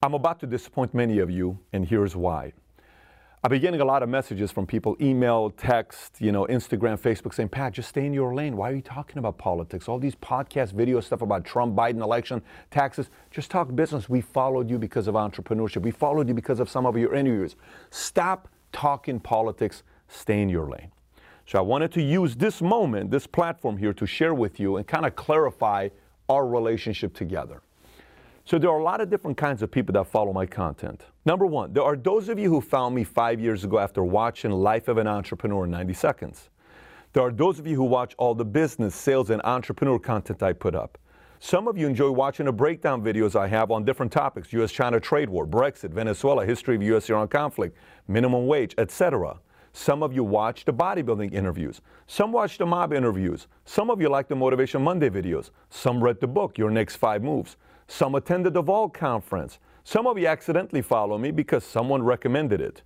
I'm about to disappoint many of you, and here's why. I've been getting a lot of messages from people, email, text, you know, Instagram, Facebook, saying, Pat, just stay in your lane. Why are you talking about politics? All these podcast video stuff about Trump, Biden election, taxes. Just talk business. We followed you because of entrepreneurship. We followed you because of some of your interviews. Stop talking politics. Stay in your lane. So I wanted to use this moment, this platform here, to share with you and kind of clarify our relationship together. So there are a lot of different kinds of people that follow my content. Number one, there are those of you who found me five years ago after watching Life of an Entrepreneur in 90 seconds. There are those of you who watch all the business, sales, and entrepreneur content I put up. Some of you enjoy watching the breakdown videos I have on different topics US China trade war, Brexit, Venezuela, history of US Iran conflict, minimum wage, etc. Some of you watch the bodybuilding interviews. Some watch the mob interviews. Some of you like the Motivation Monday videos. Some read the book, Your Next Five Moves. Some attended the Vault conference. Some of you accidentally follow me because someone recommended it.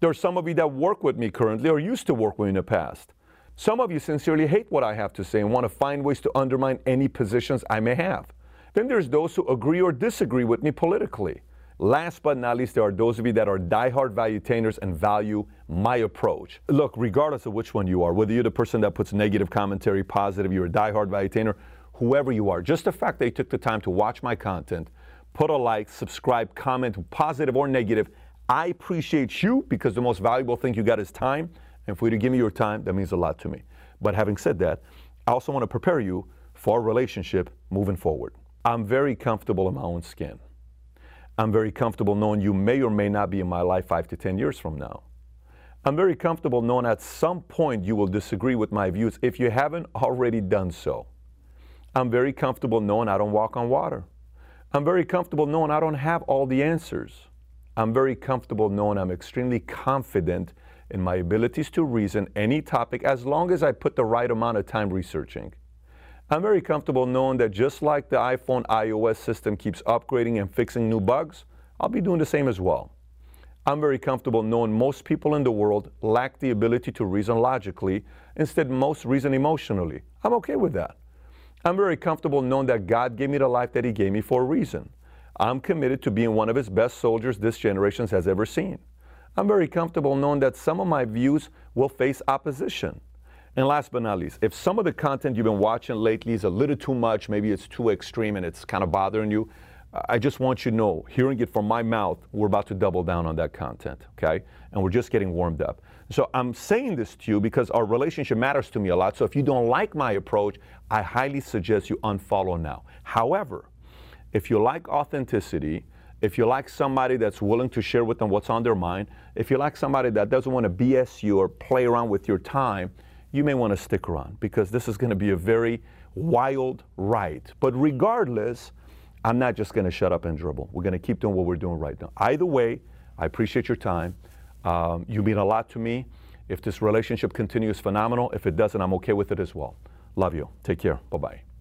There are some of you that work with me currently or used to work with me in the past. Some of you sincerely hate what I have to say and want to find ways to undermine any positions I may have. Then there's those who agree or disagree with me politically. Last but not least, there are those of you that are diehard valuetainers and value my approach. Look, regardless of which one you are, whether you're the person that puts negative commentary, positive, you're a diehard valuetainer, whoever you are, just the fact that you took the time to watch my content, put a like, subscribe, comment, positive or negative, I appreciate you because the most valuable thing you got is time. And for you to give me your time, that means a lot to me. But having said that, I also want to prepare you for a relationship moving forward. I'm very comfortable in my own skin. I'm very comfortable knowing you may or may not be in my life five to 10 years from now. I'm very comfortable knowing at some point you will disagree with my views if you haven't already done so. I'm very comfortable knowing I don't walk on water. I'm very comfortable knowing I don't have all the answers. I'm very comfortable knowing I'm extremely confident in my abilities to reason any topic as long as I put the right amount of time researching. I'm very comfortable knowing that just like the iPhone iOS system keeps upgrading and fixing new bugs, I'll be doing the same as well. I'm very comfortable knowing most people in the world lack the ability to reason logically, instead, most reason emotionally. I'm okay with that. I'm very comfortable knowing that God gave me the life that He gave me for a reason. I'm committed to being one of His best soldiers this generation has ever seen. I'm very comfortable knowing that some of my views will face opposition. And last but not least, if some of the content you've been watching lately is a little too much, maybe it's too extreme and it's kind of bothering you, I just want you to know, hearing it from my mouth, we're about to double down on that content, okay? And we're just getting warmed up. So I'm saying this to you because our relationship matters to me a lot. So if you don't like my approach, I highly suggest you unfollow now. However, if you like authenticity, if you like somebody that's willing to share with them what's on their mind, if you like somebody that doesn't want to BS you or play around with your time, you may want to stick around because this is going to be a very wild ride. But regardless, I'm not just going to shut up and dribble. We're going to keep doing what we're doing right now. Either way, I appreciate your time. Um, you mean a lot to me. If this relationship continues, phenomenal. If it doesn't, I'm okay with it as well. Love you. Take care. Bye bye.